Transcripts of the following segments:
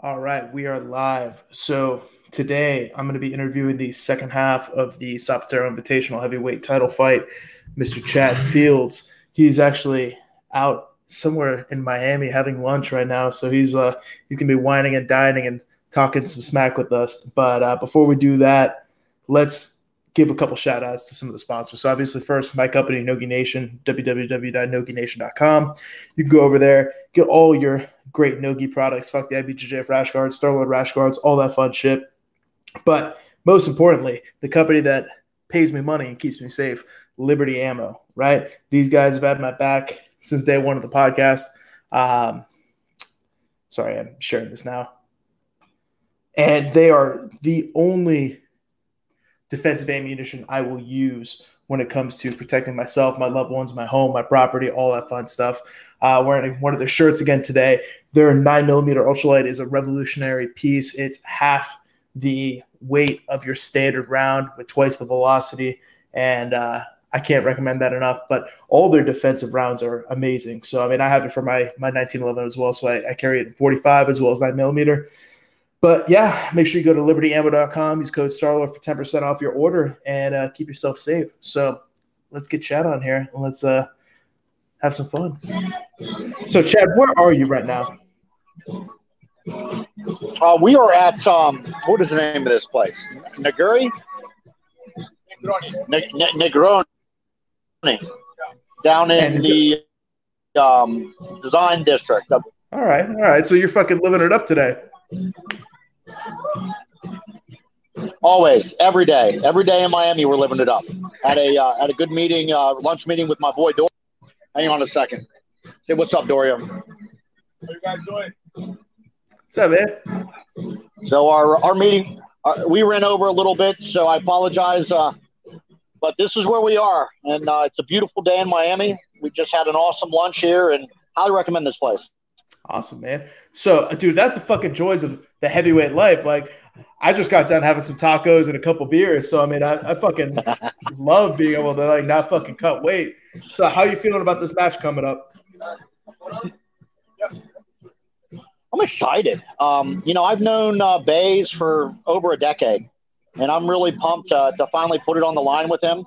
All right, we are live. So today I'm going to be interviewing the second half of the Zapatero Invitational heavyweight title fight, Mr. Chad Fields. He's actually out somewhere in Miami having lunch right now, so he's uh he's gonna be whining and dining and talking some smack with us. But uh, before we do that, let's give a couple shout outs to some of the sponsors. So obviously first my company Nogi Nation, www.nogination.com. You can go over there, get all your great Nogi products, fuck the IBJJF rash guards, Starlord rash guards, all that fun shit. But most importantly, the company that pays me money and keeps me safe, Liberty Ammo, right? These guys have had my back since day one of the podcast. Um, sorry, I'm sharing this now. And they are the only defensive ammunition I will use when it comes to protecting myself, my loved ones, my home, my property, all that fun stuff. Uh, wearing one of their shirts again today. Their nine millimeter ultralight is a revolutionary piece. It's half the weight of your standard round with twice the velocity, and uh, I can't recommend that enough. But all their defensive rounds are amazing. So I mean, I have it for my my 1911 as well. So I, I carry it in 45 as well as nine millimeter. But yeah, make sure you go to libertyammo.com, use code STARLORD for 10% off your order and uh, keep yourself safe. So let's get Chad on here and let's uh, have some fun. So, Chad, where are you right now? Uh, we are at, um, what is the name of this place? Naguri? Negroni. Down in and the um, design district. All right. All right. So you're fucking living it up today. Always, every day, every day in Miami, we're living it up. Had a uh, had a good meeting, uh, lunch meeting with my boy Dory. Hang on a second. Hey, what's up, Dorian? How you guys doing? What's up, man? So our our meeting, uh, we ran over a little bit, so I apologize. Uh, but this is where we are, and uh, it's a beautiful day in Miami. We just had an awesome lunch here, and highly recommend this place. Awesome, man. So, dude, that's the fucking joys of the heavyweight life. Like, I just got done having some tacos and a couple beers. So, I mean, I, I fucking love being able to like not fucking cut weight. So, how you feeling about this match coming up? I'm excited. Um, you know, I've known uh, Bays for over a decade, and I'm really pumped uh, to finally put it on the line with him.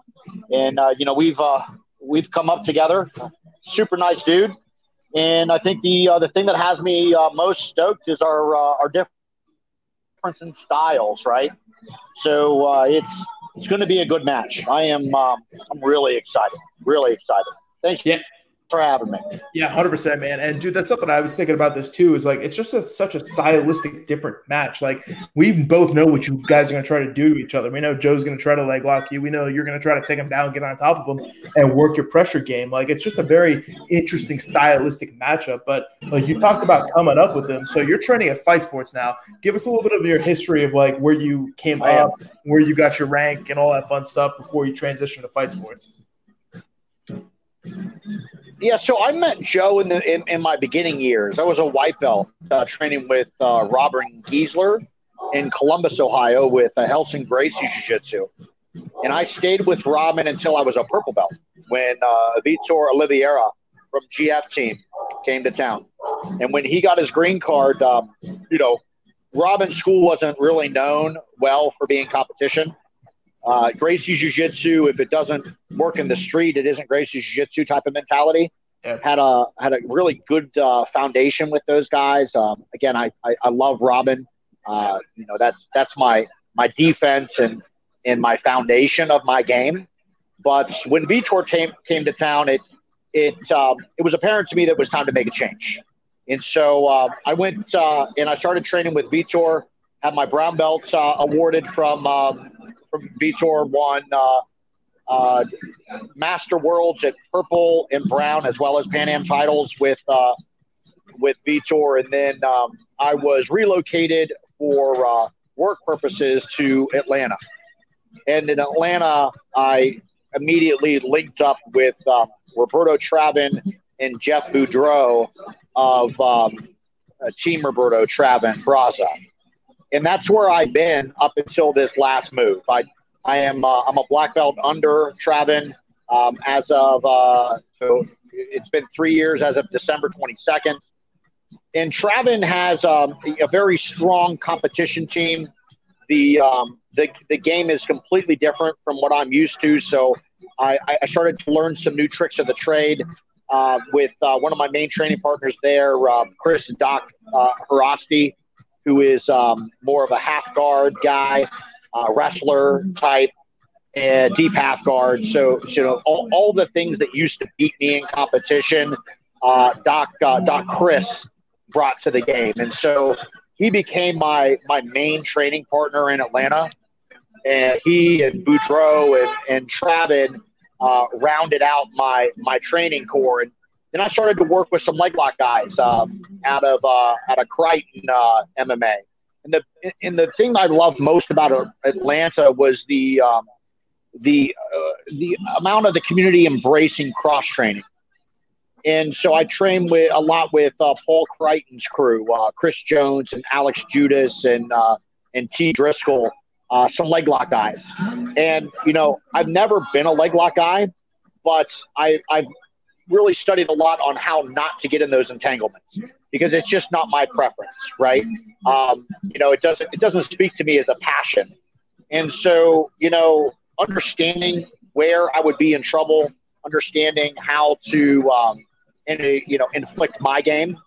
And uh, you know, we've uh, we've come up together. Super nice dude. And I think the uh, the thing that has me uh, most stoked is our uh, our difference in styles, right? So uh, it's it's going to be a good match. I am um, I'm really excited, really excited. Thanks. Yeah for having me. Yeah, hundred percent, man. And dude, that's something I was thinking about this too. Is like it's just a, such a stylistic different match. Like we both know what you guys are going to try to do to each other. We know Joe's going to try to leg lock you. We know you're going to try to take him down, get on top of him, and work your pressure game. Like it's just a very interesting stylistic matchup. But like you talked about coming up with them, so you're training at Fight Sports now. Give us a little bit of your history of like where you came uh, up, where you got your rank, and all that fun stuff before you transitioned to Fight Sports. Yeah, so I met Joe in the in, in my beginning years. I was a white belt uh, training with uh, Robert Gieseler in Columbus, Ohio, with uh, Relson Gracie Jiu Jitsu, and I stayed with Robin until I was a purple belt when uh, Vitor Oliveira from GF team came to town, and when he got his green card, um, you know, Robin's school wasn't really known well for being competition. Uh, Gracie Jiu Jitsu, if it doesn't work in the street, it isn't Gracie Jiu Jitsu type of mentality. Had a had a really good uh, foundation with those guys. Um, again, I, I, I love Robin. Uh, you know that's that's my my defense and and my foundation of my game. But when Vitor came came to town, it it um, it was apparent to me that it was time to make a change. And so uh, I went uh, and I started training with Vitor. Had my brown belt uh, awarded from um, from Vitor. Won uh, uh, Master Worlds at purple and brown, as well as Pan Am titles with uh, with Vitor, and then um, I was relocated for uh, work purposes to Atlanta. And in Atlanta, I immediately linked up with uh, Roberto Traven and Jeff Boudreau of um, Team Roberto Traven Braza. And that's where I've been up until this last move. I I am uh, I'm a black belt under Traven um, as of uh, so it's been three years as of December 22nd. and Traven has um, a very strong competition team. The, um, the the game is completely different from what I'm used to. So I, I started to learn some new tricks of the trade uh, with uh, one of my main training partners there, uh, Chris Doc uh, who is um, more of a half guard guy, uh, wrestler type, and deep half guard. So, you know, all, all the things that used to beat me in competition, uh, Doc uh, Doc Chris brought to the game, and so he became my my main training partner in Atlanta. And he and Boudreaux and and Traven uh, rounded out my my training core, and then I started to work with some leg lock guys um, out of uh, out of Creighton uh, MMA. And the and the thing I loved most about Atlanta was the um, the uh, the amount of the community embracing cross training. And so I train with a lot with uh, Paul Crichton's crew, uh, Chris Jones and Alex Judas and uh, and T Driscoll, uh, some leg lock guys. And you know, I've never been a leg lock guy, but I, I've really studied a lot on how not to get in those entanglements because it's just not my preference, right? Um, you know, it doesn't it doesn't speak to me as a passion. And so, you know, understanding where I would be in trouble, understanding how to, um, in a, you know, inflict my game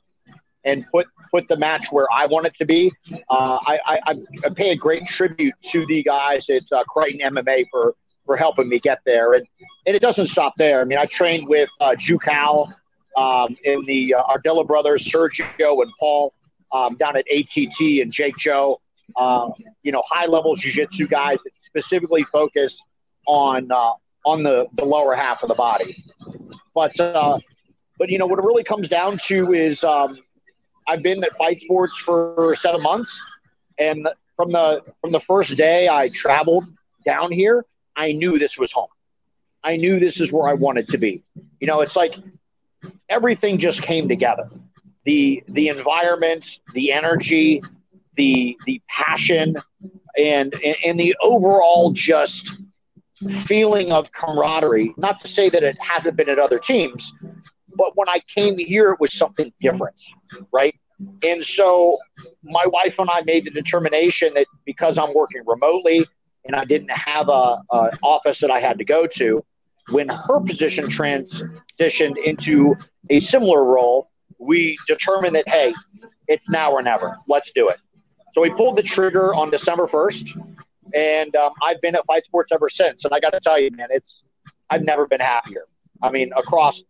and put put the match where I want it to be. Uh, I, I, I pay a great tribute to the guys at uh, Creighton MMA for for helping me get there, and and it doesn't stop there. I mean, I trained with uh, Ju Cal um, in the uh, Ardella brothers, Sergio and Paul um, down at ATT, and Jake Joe. Uh, you know, high level jiu-jitsu guys that specifically focused on uh, on the, the lower half of the body. But uh, but you know what it really comes down to is um, I've been at Fight Sports for seven months, and from the from the first day I traveled down here, I knew this was home. I knew this is where I wanted to be. You know, it's like everything just came together. The the environment, the energy, the the passion, and and the overall just feeling of camaraderie. Not to say that it hasn't been at other teams, but when I came here, it was something different, right? And so my wife and I made the determination that because I'm working remotely and I didn't have a, a office that I had to go to, when her position transitioned into a similar role, we determined that hey, it's now or never. Let's do it. So we pulled the trigger on December 1st, and um, I've been at Fight Sports ever since. And I got to tell you, man, it's I've never been happier. I mean, across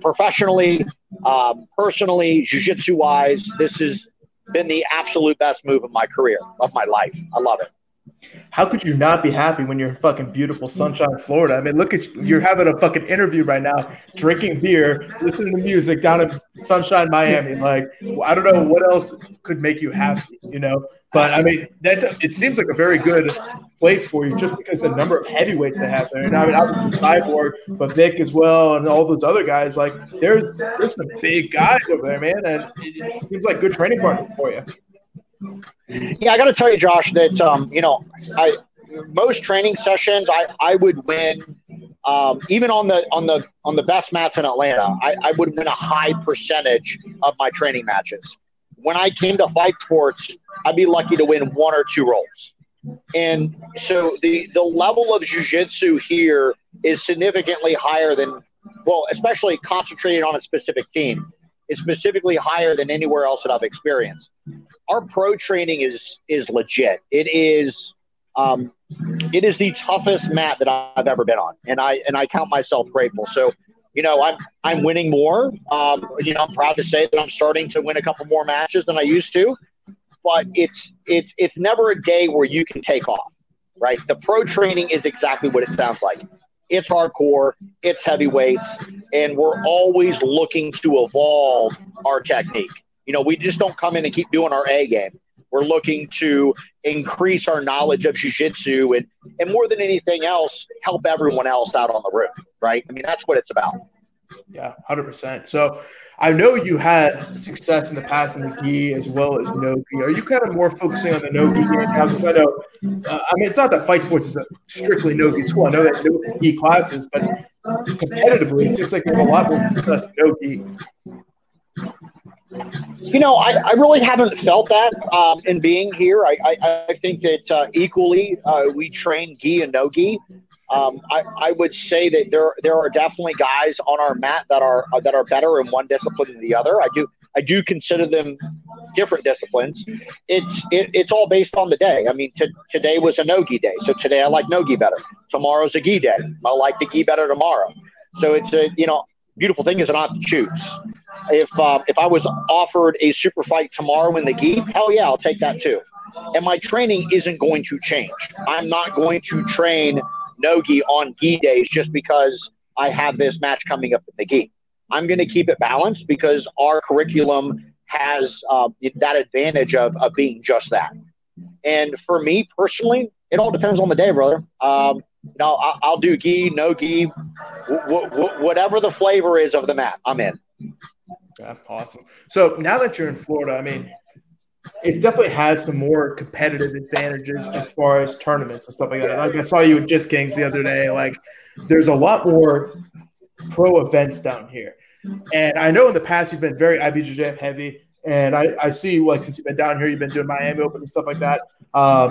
professionally, um, personally, jiu-jitsu wise, this has been the absolute best move of my career, of my life. I love it. How could you not be happy when you're in fucking beautiful Sunshine, Florida? I mean, look at you. You're having a fucking interview right now, drinking beer, listening to music down in Sunshine, Miami. Like, I don't know what else could make you happy, you know? But I mean, that's it seems like a very good place for you just because the number of heavyweights they have there. And I mean, obviously Cyborg, but Vic as well, and all those other guys. Like, there's there's some big guys over there, man, and it seems like good training partner for you. Yeah, I got to tell you, Josh, that um, you know, I most training sessions I, I would win um, even on the on the on the best mats in Atlanta, I, I would win a high percentage of my training matches. When I came to fight sports, I'd be lucky to win one or two rolls. And so the the level of jujitsu here is significantly higher than well, especially concentrated on a specific team, is specifically higher than anywhere else that I've experienced our pro training is is legit. It is um, it is the toughest mat that I've ever been on, and I and I count myself grateful. So, you know, I'm I'm winning more. Um, you know, I'm proud to say that I'm starting to win a couple more matches than I used to. But it's it's it's never a day where you can take off, right? The pro training is exactly what it sounds like. It's hardcore, it's heavyweights, and we're always looking to evolve our technique. You know, we just don't come in and keep doing our A game. We're looking to increase our knowledge of jiu-jitsu and, and more than anything else, help everyone else out on the roof, right? I mean, that's what it's about. Yeah, 100%. So I know you had success in the past in the gi as well as no gi. Are you kind of more focusing on the no gi game now? Because I know, uh, I mean, it's not that fight sports is a strictly no gi school. I know that no gi classes, but competitively, it seems like there's a lot more success no gi. You know, I, I really haven't felt that um, in being here. I, I, I think that uh, equally uh, we train gi and no gi. Um, I, I would say that there there are definitely guys on our mat that are uh, that are better in one discipline than the other. I do I do consider them different disciplines. It's it, it's all based on the day. I mean, t- today was a no-gi day, so today I like no-gi better. Tomorrow's a gi day. I like the gi better tomorrow. So it's a you know beautiful thing is don't to choose. If uh, if I was offered a super fight tomorrow in the gi, hell yeah, I'll take that too. And my training isn't going to change. I'm not going to train no gi on gi days just because I have this match coming up in the gi. I'm going to keep it balanced because our curriculum has uh, that advantage of, of being just that. And for me personally, it all depends on the day, brother. Um, I'll, I'll do gi, no gi, w- w- whatever the flavor is of the mat, I'm in. Yeah, awesome. So now that you're in Florida, I mean, it definitely has some more competitive advantages as far as tournaments and stuff like that. Like I saw you at Just Kings the other day. Like, there's a lot more pro events down here. And I know in the past you've been very IBJJF heavy, and I, I see like since you've been down here, you've been doing Miami Open and stuff like that. Uh,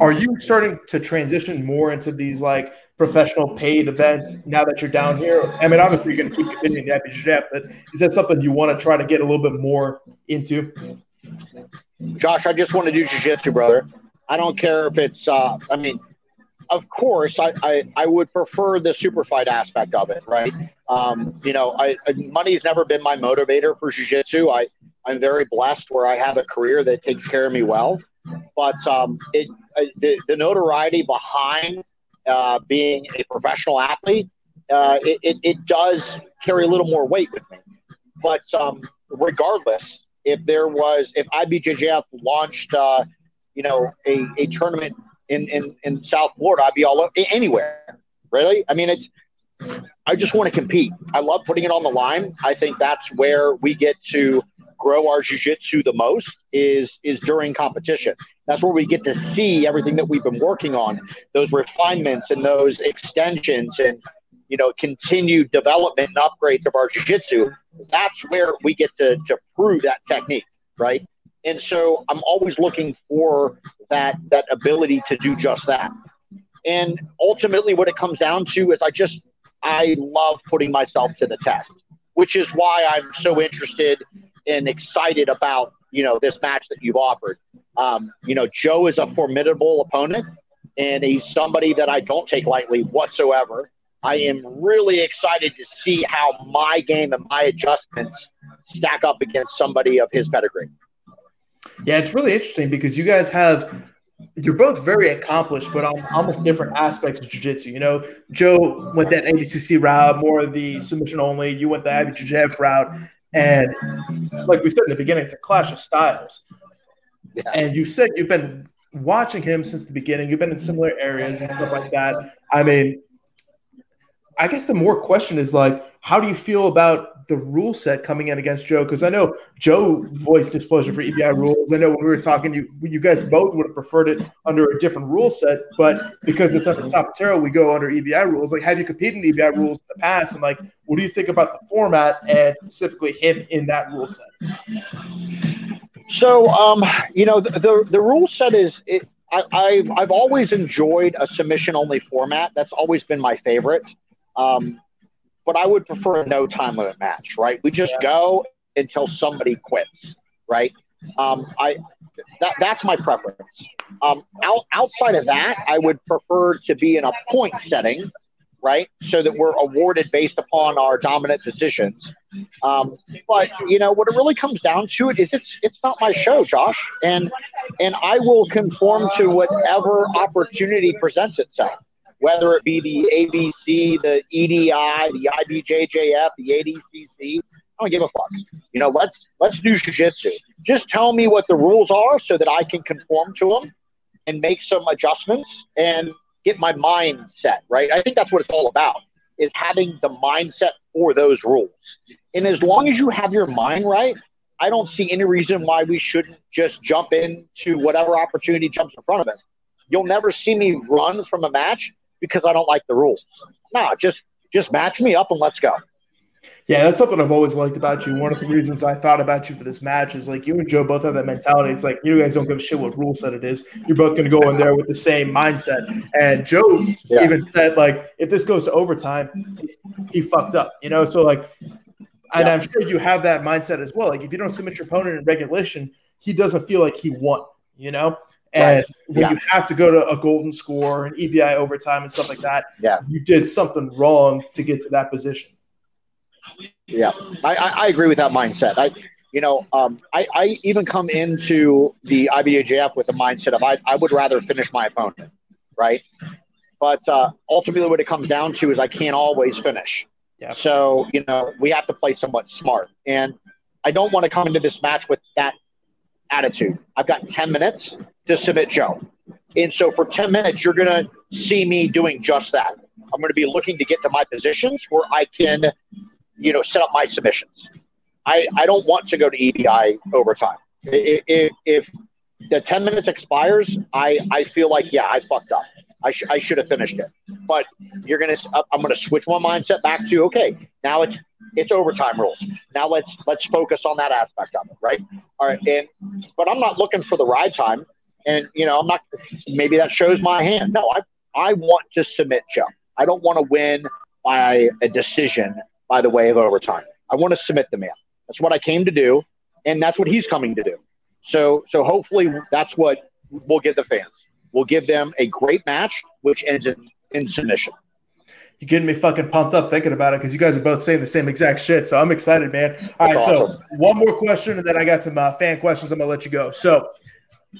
are you starting to transition more into these like professional paid events now that you're down here? I mean, obviously you're going to keep continuing the IBJJF, but is that something you want to try to get a little bit more into? Josh, I just want to do jiu-jitsu, brother. I don't care if it's. Uh, I mean, of course, I, I, I would prefer the super fight aspect of it, right? Um, you know, I, money's never been my motivator for jiu-jitsu. I, I'm very blessed where I have a career that takes care of me well. But um, it, uh, the, the notoriety behind uh, being a professional athlete, uh, it, it, it, does carry a little more weight with me. But um, regardless, if there was, if IBJJF launched, uh, you know, a, a tournament in, in, in South Florida, I'd be all over, anywhere. Really? I mean, it's, I just want to compete. I love putting it on the line. I think that's where we get to grow our jiu-jitsu the most is is during competition. That's where we get to see everything that we've been working on, those refinements and those extensions and you know continued development and upgrades of our jiu-jitsu. That's where we get to to prove that technique, right? And so I'm always looking for that that ability to do just that. And ultimately, what it comes down to is I just I love putting myself to the test, which is why I'm so interested and excited about you know this match that you've offered. Um, you know, Joe is a formidable opponent, and he's somebody that I don't take lightly whatsoever. I am really excited to see how my game and my adjustments stack up against somebody of his pedigree. Yeah, it's really interesting because you guys have you're both very accomplished, but on almost different aspects of jiu-jitsu. You know, Joe went that ADCC route, more of the submission only. You went the IBJJF route, and mm-hmm. like we said in the beginning, it's a clash of styles. Yeah. And you said you've been watching him since the beginning. You've been in similar areas and stuff like that. I mean, I guess the more question is like, how do you feel about the rule set coming in against Joe? Because I know Joe voiced displeasure for EBI rules. I know when we were talking, you you guys both would have preferred it under a different rule set, but because it's under Zapatero, we go under EBI rules. Like, have you competed in EBI rules in the past? And like, what do you think about the format and specifically him in that rule set? So, um, you know, the, the, the rule set is it, I, I've, I've always enjoyed a submission only format. That's always been my favorite. Um, but I would prefer a no time limit match, right? We just go until somebody quits, right? Um, I that, that's my preference. Um, out, outside of that, I would prefer to be in a point setting, right? So that we're awarded based upon our dominant positions. Um, but you know what it really comes down to it is it's it's not my show, Josh, and and I will conform to whatever opportunity presents itself whether it be the ABC, the EBI, the IBJJF, the ADCC. I don't give a fuck. You know, let's let's do jiu-jitsu. Just tell me what the rules are so that I can conform to them and make some adjustments and get my mind set right. I think that's what it's all about is having the mindset for those rules. And as long as you have your mind right, I don't see any reason why we shouldn't just jump into whatever opportunity jumps in front of us. You'll never see me run from a match because I don't like the rules. No, just just match me up and let's go. Yeah, that's something I've always liked about you. One of the reasons I thought about you for this match is like you and Joe both have that mentality. It's like you guys don't give a shit what rule set it is. You're both going to go in there with the same mindset. And Joe yeah. even said like, if this goes to overtime, he fucked up. You know, so like, and yeah. I'm sure you have that mindset as well. Like if you don't submit your opponent in regulation, he doesn't feel like he won. You know, and right. when yeah. you have to go to a golden score and EBI overtime and stuff like that, yeah. you did something wrong to get to that position. Yeah, I, I agree with that mindset. I, you know, um, I, I even come into the IBJJF with the mindset of I, I would rather finish my opponent, right? But uh, ultimately, what it comes down to is I can't always finish. Yeah. So you know, we have to play somewhat smart, and I don't want to come into this match with that attitude. I've got ten minutes to submit Joe, and so for ten minutes, you're going to see me doing just that. I'm going to be looking to get to my positions where I can you know, set up my submissions. I, I don't want to go to EBI overtime. If, if the 10 minutes expires, I, I feel like, yeah, I fucked up. I, sh- I should have finished it. But you're to, I'm to switch my mindset back to, okay, now it's, it's overtime rules. Now let's, let's focus on that aspect of it. Right. All right. And, but I'm not looking for the ride time. And, you know, I'm not, maybe that shows my hand. No, I, I want to submit Joe. I don't want to win by a decision by the way of overtime. I want to submit the man. That's what I came to do, and that's what he's coming to do. So, so hopefully that's what we'll give the fans. We'll give them a great match, which ends in, in submission. You're getting me fucking pumped up thinking about it because you guys are both saying the same exact shit. So I'm excited, man. All right, awesome. so one more question, and then I got some uh, fan questions. I'm gonna let you go. So,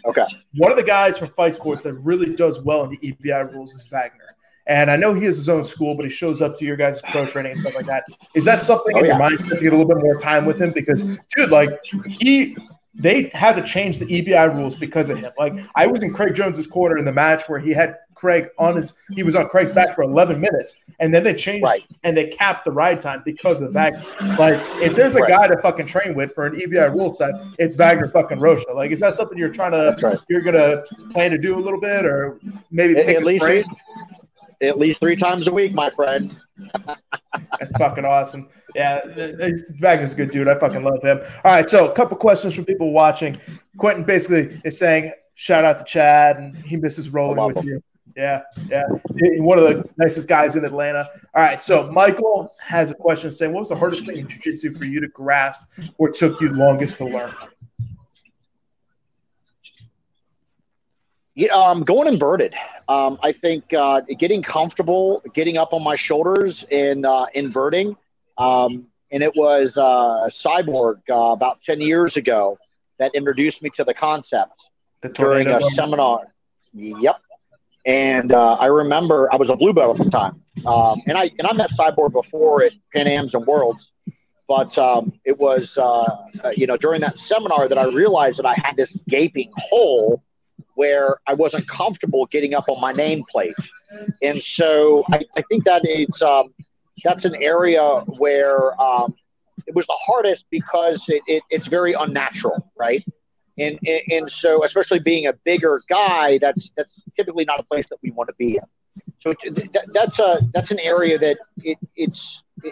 okay, one of the guys from Fight Sports that really does well in the EBI rules is Wagner. And I know he has his own school, but he shows up to your guys' pro training and stuff like that. Is that something oh, in yeah. your mind to get a little bit more time with him? Because, dude, like he they had to change the EBI rules because of him. Like I was in Craig Jones's corner in the match where he had Craig on his he was on Craig's back for 11 minutes and then they changed right. and they capped the ride time because of that. Mm-hmm. Like if there's a right. guy to fucking train with for an EBI rule set, it's Wagner fucking Rocha. Like is that something you're trying to right. you're gonna plan to do a little bit or maybe at, at least at least three times a week, my friend. Fucking awesome. Yeah, Wagner's a good dude. I fucking love him. All right, so a couple questions from people watching. Quentin basically is saying, shout out to Chad, and he misses rolling with him. you. Yeah, yeah. One of the nicest guys in Atlanta. All right, so Michael has a question saying, what was the hardest thing in jiu-jitsu for you to grasp or took you longest to learn? Yeah, um, going inverted. Um, I think uh, getting comfortable, getting up on my shoulders and uh, inverting. Um, and it was uh, Cyborg uh, about 10 years ago that introduced me to the concept the during a one. seminar. Yep. And uh, I remember I was a blue belt at the time. Um, and I and I met Cyborg before at Pan Am's and Worlds. But um, it was, uh, you know, during that seminar that I realized that I had this gaping hole where I wasn't comfortable getting up on my nameplate. And so I, I think that is um, that's an area where um, it was the hardest because it, it, it's very unnatural, right? And, and, and so especially being a bigger guy, that's that's typically not a place that we want to be in. So that, that's a that's an area that it, it's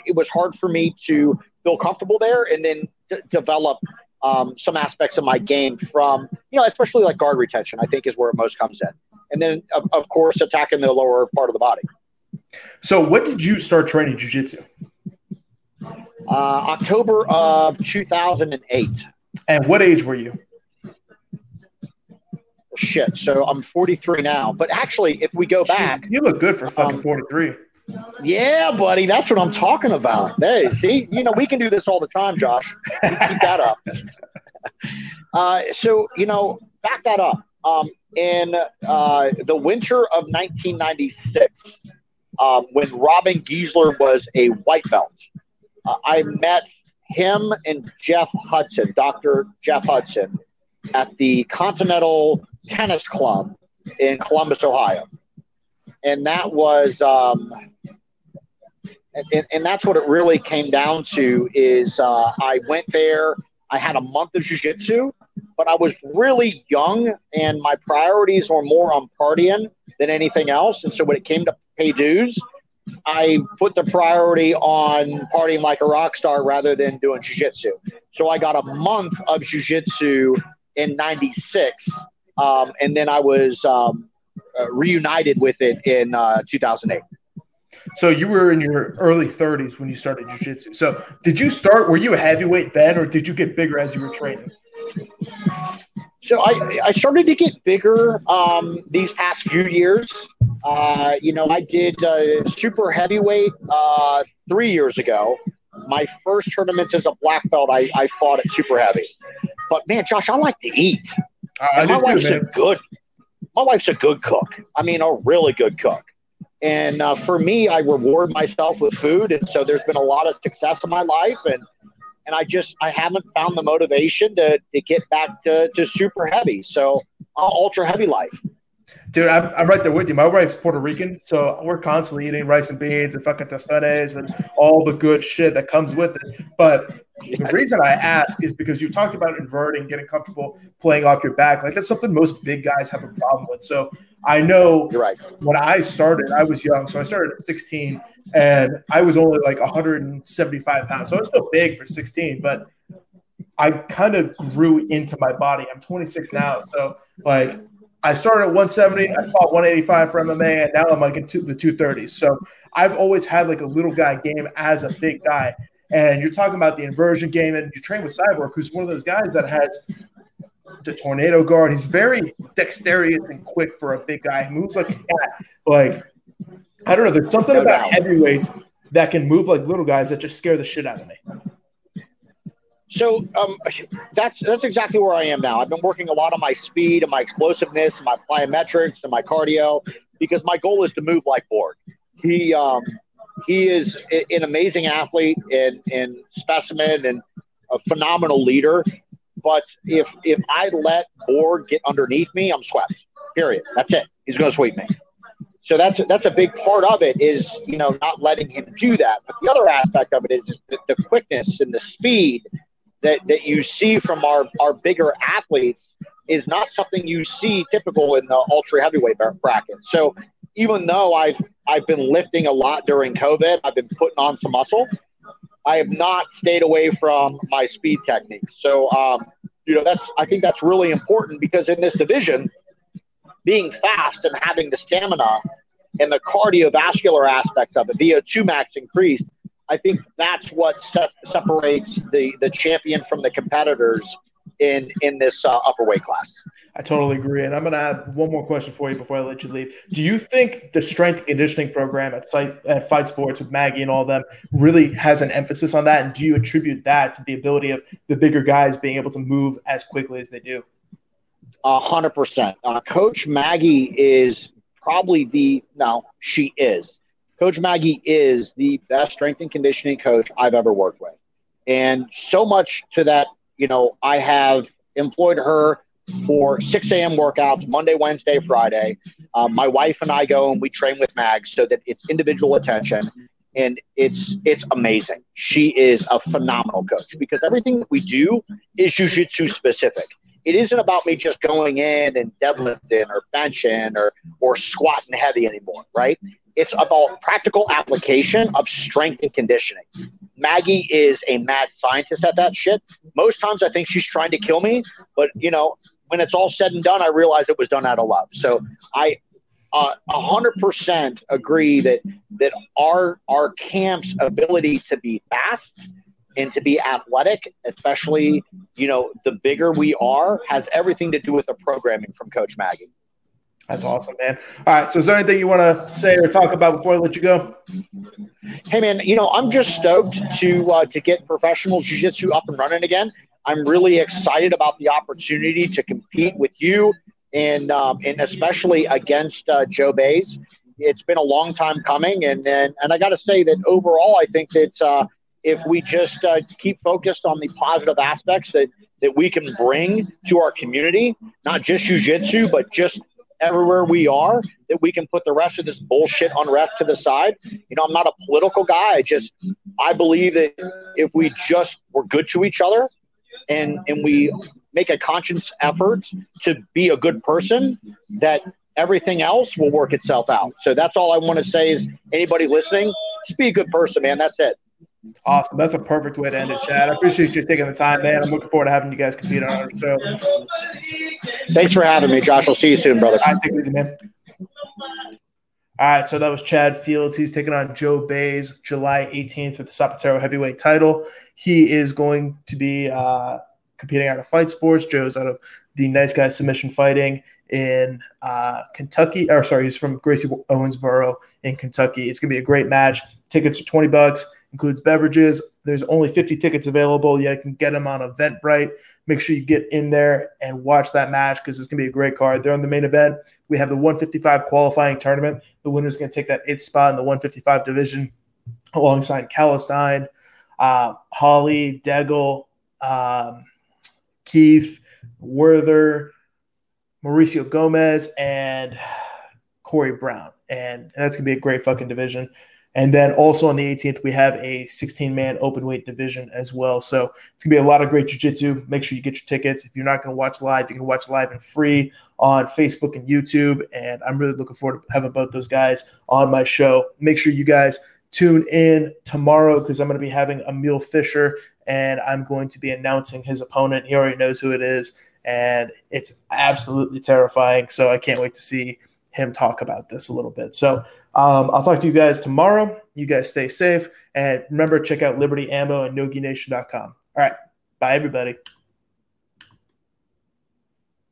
it was hard for me to feel comfortable there, and then d- develop um, some aspects of my game from, you know, especially like guard retention, I think is where it most comes in. And then, of, of course, attacking the lower part of the body. So, when did you start training jujitsu? Uh, October of 2008. And what age were you? Shit. So I'm 43 now. But actually, if we go back, Jeez, you look good for fucking um, 43. Yeah, buddy, that's what I'm talking about. Hey, see, you know, we can do this all the time, Josh. Keep that up. Uh, so, you know, back that up. Um, in uh, the winter of 1996, um, when Robin Gieseler was a white belt, uh, I met him and Jeff Hudson, Dr. Jeff Hudson, at the Continental Tennis Club in Columbus, Ohio. And that was um, and, and that's what it really came down to is uh, I went there. I had a month of jiu-jitsu, but I was really young and my priorities were more on partying than anything else. And so when it came to pay dues, I put the priority on partying like a rock star rather than doing jiu-jitsu. So I got a month of jiu-jitsu in 96. Um, and then I was um, uh, reunited with it in uh, 2008. So you were in your early 30s when you started jiu-jitsu. So did you start, were you a heavyweight then, or did you get bigger as you were training? So I, I started to get bigger um, these past few years. Uh, you know, I did uh, super heavyweight uh, three years ago. My first tournament as a black belt, I, I fought at super heavy. But man, Josh, I like to eat. My wife's too, a good. My wife's a good cook. I mean, a really good cook. And uh, for me, I reward myself with food, and so there's been a lot of success in my life, and and I just I haven't found the motivation to to get back to to super heavy. So uh, ultra heavy life. Dude, I'm, I'm right there with you. My wife's Puerto Rican, so we're constantly eating rice and beans and fucking tostadas and all the good shit that comes with it. But the reason I ask is because you talked about inverting, getting comfortable playing off your back. Like that's something most big guys have a problem with. So I know You're right. when I started, I was young. So I started at 16 and I was only like 175 pounds. So I was still big for 16, but I kind of grew into my body. I'm 26 now. So like I started at 170. I fought 185 for MMA, and now I'm like in two, the 230s. So I've always had like a little guy game as a big guy. And you're talking about the inversion game, and you train with Cyborg, who's one of those guys that has the tornado guard. He's very dexterous and quick for a big guy. He moves like a cat. Like I don't know. There's something about heavyweights that can move like little guys that just scare the shit out of me. So um, that's that's exactly where I am now. I've been working a lot on my speed and my explosiveness and my plyometrics and my cardio because my goal is to move like Borg. He um, he is an amazing athlete and, and specimen and a phenomenal leader. But if if I let Borg get underneath me, I'm swept. Period. That's it. He's going to sweep me. So that's that's a big part of it is you know not letting him do that. But the other aspect of it is, is the, the quickness and the speed that, that you see from our, our bigger athletes is not something you see typical in the ultra heavyweight bracket. So even though I've I've been lifting a lot during COVID, I've been putting on some muscle. I have not stayed away from my speed techniques. So um, you know that's I think that's really important because in this division, being fast and having the stamina and the cardiovascular aspects of it, VO2 max increased, I think that's what se- separates the the champion from the competitors in in this uh, upper weight class. I totally agree, and I'm going to have one more question for you before I let you leave. Do you think the strength conditioning program at site at Fight Sports with Maggie and all them really has an emphasis on that? And do you attribute that to the ability of the bigger guys being able to move as quickly as they do? A hundred percent. Uh, Coach Maggie is probably the no, she is Coach Maggie is the best strength and conditioning coach I've ever worked with. And so much to that, you know, I have employed her for 6 a.m. workouts Monday, Wednesday, Friday. Um, my wife and I go and we train with Mag so that it's individual attention and it's it's amazing. She is a phenomenal coach because everything that we do is jiu-jitsu specific. It isn't about me just going in and deadlifting or benching or or squatting heavy anymore, right? It's about practical application of strength and conditioning. Maggie is a mad scientist at that shit. Most times I think she's trying to kill me, but you know, when it's all said and done, I realize it was done out of love. So I uh, hundred percent agree that that our our camp's ability to be fast and to be athletic, especially you know the bigger we are, has everything to do with the programming from Coach Maggie. That's awesome, man. All right. So, is there anything you want to say or talk about before I let you go? Hey, man. You know, I'm just stoked to uh, to get professional jiu-jitsu up and running again. I'm really excited about the opportunity to compete with you and um, and especially against uh, Joe Bays. It's been a long time coming, and and, and I got to say that overall, I think that uh, if we just uh, keep focused on the positive aspects that that we can bring to our community, not just jujitsu, but just everywhere we are that we can put the rest of this bullshit unrest to the side. You know, I'm not a political guy. I just I believe that if we just were good to each other and and we make a conscious effort to be a good person, that everything else will work itself out. So that's all I want to say is anybody listening, just be a good person, man. That's it. Awesome. That's a perfect way to end it, Chad. I appreciate you taking the time, man. I'm looking forward to having you guys compete on our show. Thanks for having me, Josh. I'll see you soon, brother. I take it easy, man. All right, so that was Chad Fields. He's taking on Joe Bays July 18th for the Zapatero heavyweight title. He is going to be uh, competing out of Fight Sports. Joe's out of the Nice Guy Submission Fighting in uh, Kentucky. Or sorry, he's from Gracie Owensboro in Kentucky. It's gonna be a great match. Tickets are 20 bucks includes beverages. There's only 50 tickets available. You can get them on Eventbrite. Make sure you get in there and watch that match because it's going to be a great card. They're on the main event. We have the 155 qualifying tournament. The winner is going to take that eighth spot in the 155 division alongside Calistine, uh, Holly, Degel, um, Keith, Werther, Mauricio Gomez, and Corey Brown. And that's going to be a great fucking division. And then also on the 18th, we have a 16 man open weight division as well. So it's going to be a lot of great jiu-jitsu. Make sure you get your tickets. If you're not going to watch live, you can watch live and free on Facebook and YouTube. And I'm really looking forward to having both those guys on my show. Make sure you guys tune in tomorrow because I'm going to be having Emil Fischer and I'm going to be announcing his opponent. He already knows who it is. And it's absolutely terrifying. So I can't wait to see him talk about this a little bit. So um, I'll talk to you guys tomorrow. You guys stay safe. And remember, check out Liberty Ammo and NogiNation.com. All right. Bye, everybody.